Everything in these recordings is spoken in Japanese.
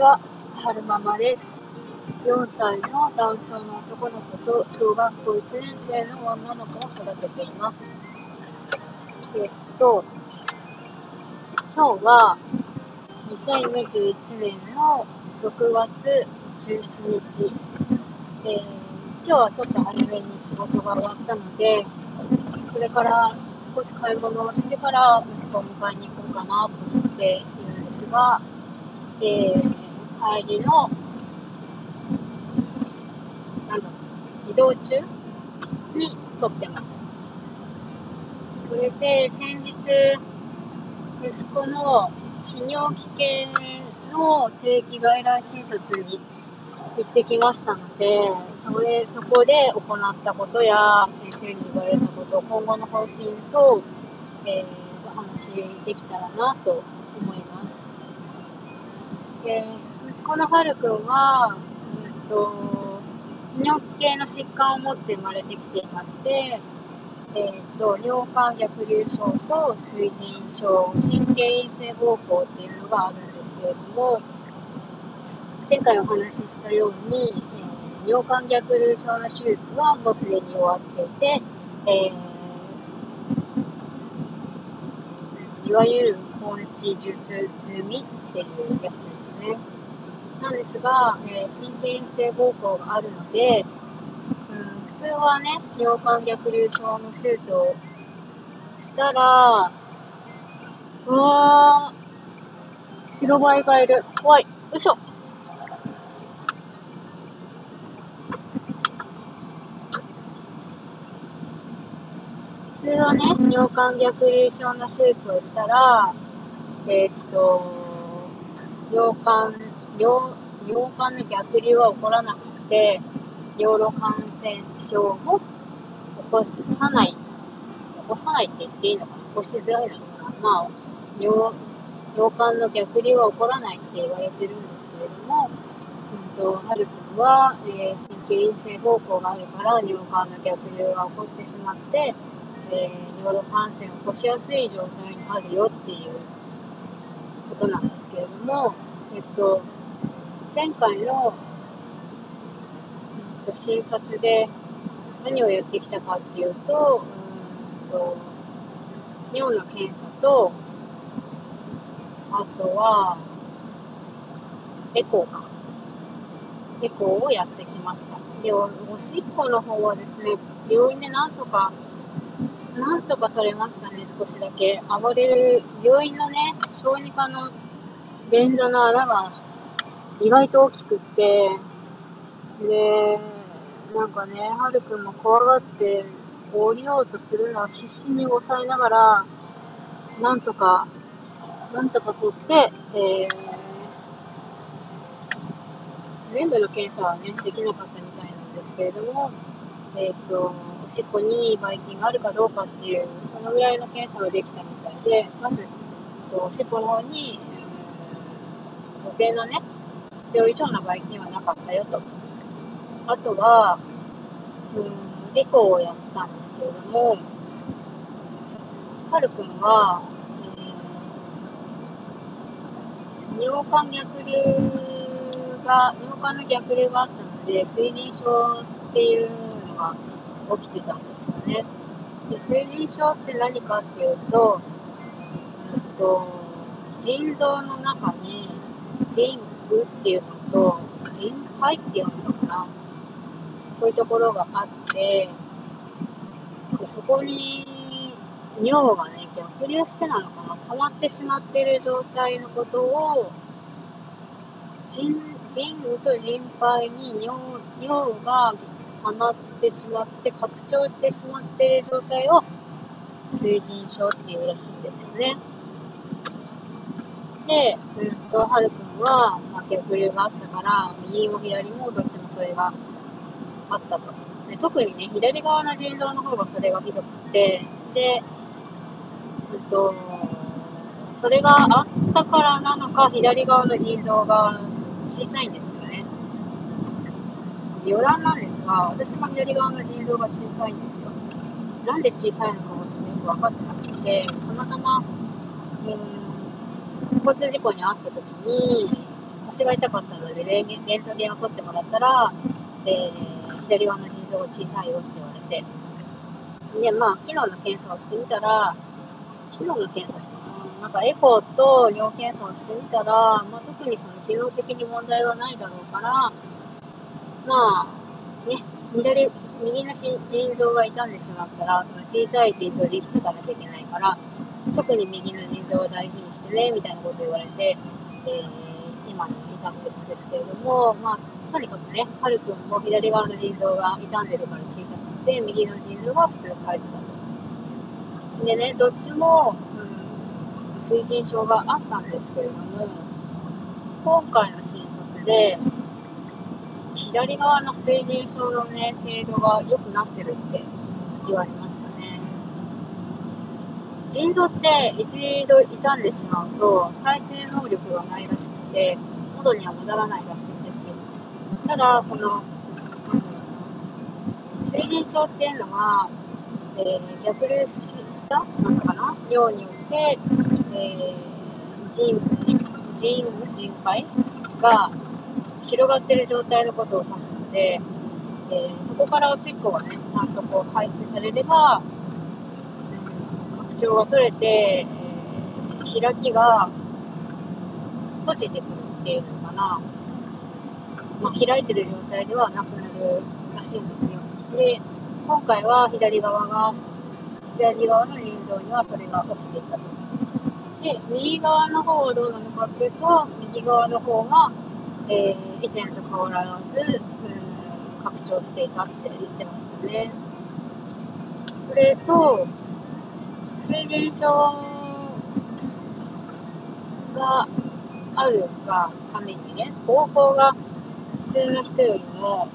は、はるままです。4歳の男性の男の子と小学校1年生の女の子を育てています。えっと、今日は2021年の6月17日、えー、今日はちょっと早めに仕事が終わったので、これから少し買い物をしてから息子を迎えに行こうかなと思っているんですが、えー、帰りの、なんだ移動中に撮ってます。それで、先日、息子の泌尿器系の定期外来診察に行ってきましたので、それ、そこで行ったことや、先生に言われたこと、今後の方針と、えー、お話できたらなと思います。で息子のはるくんは、うんと、尿器系の疾患を持って生まれてきていまして、えーと、尿管逆流症と水腎症、神経陰性膀胱っていうのがあるんですけれども、前回お話ししたように、えー、尿管逆流症の手術はもうすでに終わっていて、えー、いわゆる根治術済みっていうやつですね。なんですが、えー、神経陰性膀胱があるので、うん、普通はね、尿管逆流症の手術をしたら、うわー、白バイがいる。怖い。よいしょ。普通はね、尿管逆流症の手術をしたら、えー、っと、尿管、尿、尿管の逆流は起こらなくて、尿路感染症も起こさない、起こさないって言っていいのかな？起こしづらいのかな？まあ、尿、尿管の逆流は起こらないって言われてるんですけれども、うんと、はるくんは、えー、神経陰性膀胱があるから尿管の逆流が起こってしまって、えー、尿路感染を起こしやすい状態にあるよっていうことなんですけれども、えっと、前回の、うん、と診察で何を言ってきたかっていうと、うんと尿の検査と、あとは、エコーか。エコーをやってきました。で、おおしっこの方はですね、病院でなんとかなんとか取れましたね、少しだけ。暴れる、病院のね、小児科の便座の穴が意外と大きくって、で、なんかね、はるくんも怖がって降りようとするのを必死に抑えながら、なんとか、なんとか取って、えー、全部の検査はね、できなかったみたいなんですけれども、えっ、ー、と、おしっこにばい菌があるかどうかっていう、そのぐらいの検査ができたみたいで、まず、おしっこの方に、固定のね、必要以上のばい菌はなかったよと。あとは、うん、エコをやったんですけれども、はるくんは、えー、尿管逆流が、尿管の逆流があったので、水銀症っていうのが起きてたんですよね。で、水腎症って何かっていうと、うんと、腎臓の中に腎部っていうのと腎肺っていうのかな。そういうところがあって、でそこに尿がね、逆流してなのかな、溜まってしまってる状態のことを、腎、腎部と腎肺に尿尿が溜まってしまって、拡張してしまっている状態を水腎症っていうらしいんですよね。で、うんと、はるは、まあ、逆流があったから、右も左もどっちもそれがあったと。で特にね、左側の腎臓の方がそれがひどくて、で、うんと、それがあったからなのか、左側の腎臓が小さいんですよね。余談なんですが、私も左側の腎臓が小さいんですよ。なんで小さいのかはちょっとよく分かってなくて、たまたま、うん、交通事故に遭った時に、腰が痛かったのでレントゲンを取ってもらったら、え、左側の腎臓が小さいよって言われて、で、まあ、昨日の検査をしてみたら、昨日の検査かな。んかエコーと尿検査をしてみたら、まあ、特にその機能的に問題はないだろうから、まあ、ね、左、右の腎臓が傷んでしまったら、その小さい腎臓で生きていかなきゃいけないから、特に右の腎臓を大事にしてね、みたいなこと言われて、えー、今に至ってるんですけれども、まあ、とにかくね、はるくんも左側の腎臓が傷んでるから小さくて、右の腎臓は普通サイズだと。でね、どっちも、うん、水腎症があったんですけれども、今回の診察で、左側の水腎症のね、程度が良くなってるって言われま。腎臓って一度傷んでしまうと再生能力がないらしくて、喉には戻らないらしいんですよ。ただ、その、水腎症っていうのは、えー、逆流した？なのかな？量によって、えー、腎腎腎腎肺が広がってる状態のことを指すので、えー、そこからおしっこがね、ちゃんとこう排出されれば、張が取れて、開きが閉じてくるっていうのかな。まあ、開いてる状態ではなくなるらしいんですよ。で、今回は左側が、左側の腎臓にはそれが起きていたと。で、右側の方はどうなのかっていうと、右側の方が、えー、以前と変わらず、うん、拡張していたって言ってましたね。それと、水腎症があるがためにね、膀胱が普通の人よりも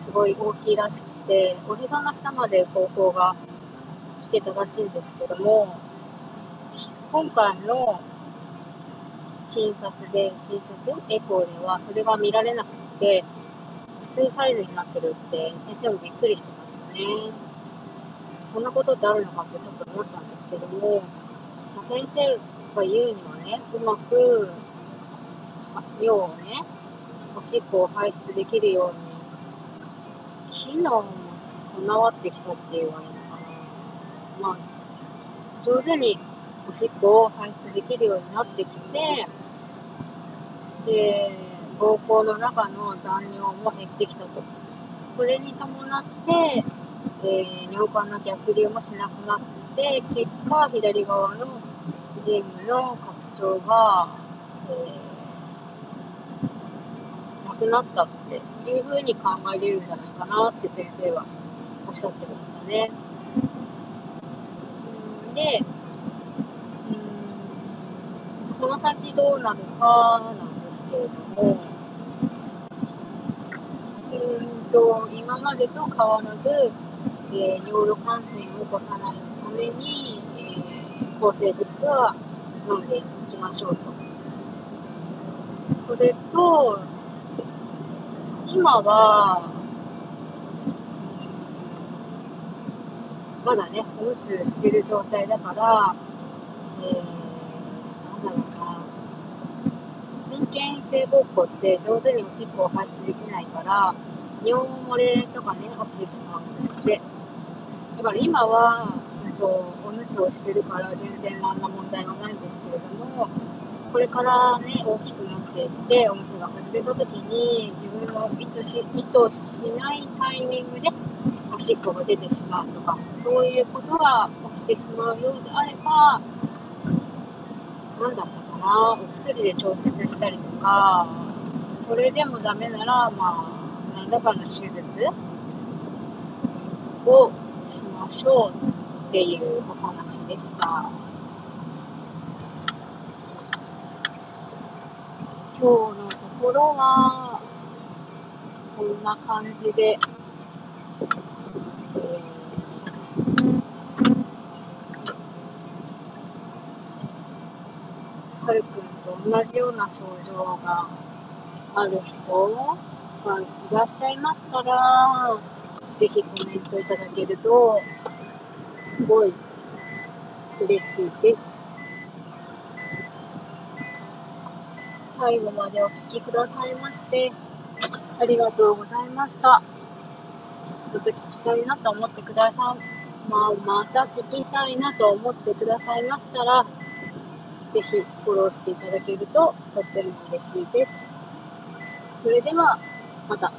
すごい大きいらしくて、お膝の下まで膀胱が来てたらしいんですけども、今回の診察で、診察、エコーではそれが見られなくて、普通サイズになってるって先生もびっくりしてましたね。そんなことってあるのかってちょっと思ったんですけども、ま先生が言うにはね、うまく尿をね、おしっこを排出できるように、機能も備わってきたっていうのかな。まあ、上手におしっこを排出できるようになってきて、で、膀胱の中の残尿も減ってきたと。それに伴って、えー、尿管の逆流もしなくなって、結果、左側の腎部の拡張が、えー、なくなったっていうふうに考えれるんじゃないかなって先生はおっしゃってましたね。で、この先どうなるかなんですけれども、うんと、今までと変わらず、えー、尿路感染を起こさないために、えー、抗生物質は飲んでいきましょうと。それと、今は、まだね、おむつしてる状態だから、えー真剣性膀胱って上手におしっこを排出できないから、尿漏れとかね、起きてしまうんですって。だから今は、えっと、おむつをしてるから全然何ら問題はないんですけれども、これからね、大きくなっていって、おむつが外れた時に、自分の意図し意図しないタイミングで、おしっこが出てしまうとか、そういうことが起きてしまうようであれば、なんだったかな、お薬で調節したりとか、それでもダメなら、まあ、何らかの手術をしましょうっていうお話でした。今日のところは、こんな感じで、はるくんと同じような症状がある人がいらっしゃいましたら、ぜひコメントいただけると、すごい嬉しいです。最後までお聞きくださいまして、ありがとうございました。ちょっと聞きたいなと思ってください。まあ、また聞きたいなと思ってくださいましたら、ぜひフォローしていただけるととっても嬉しいです。それでは、また。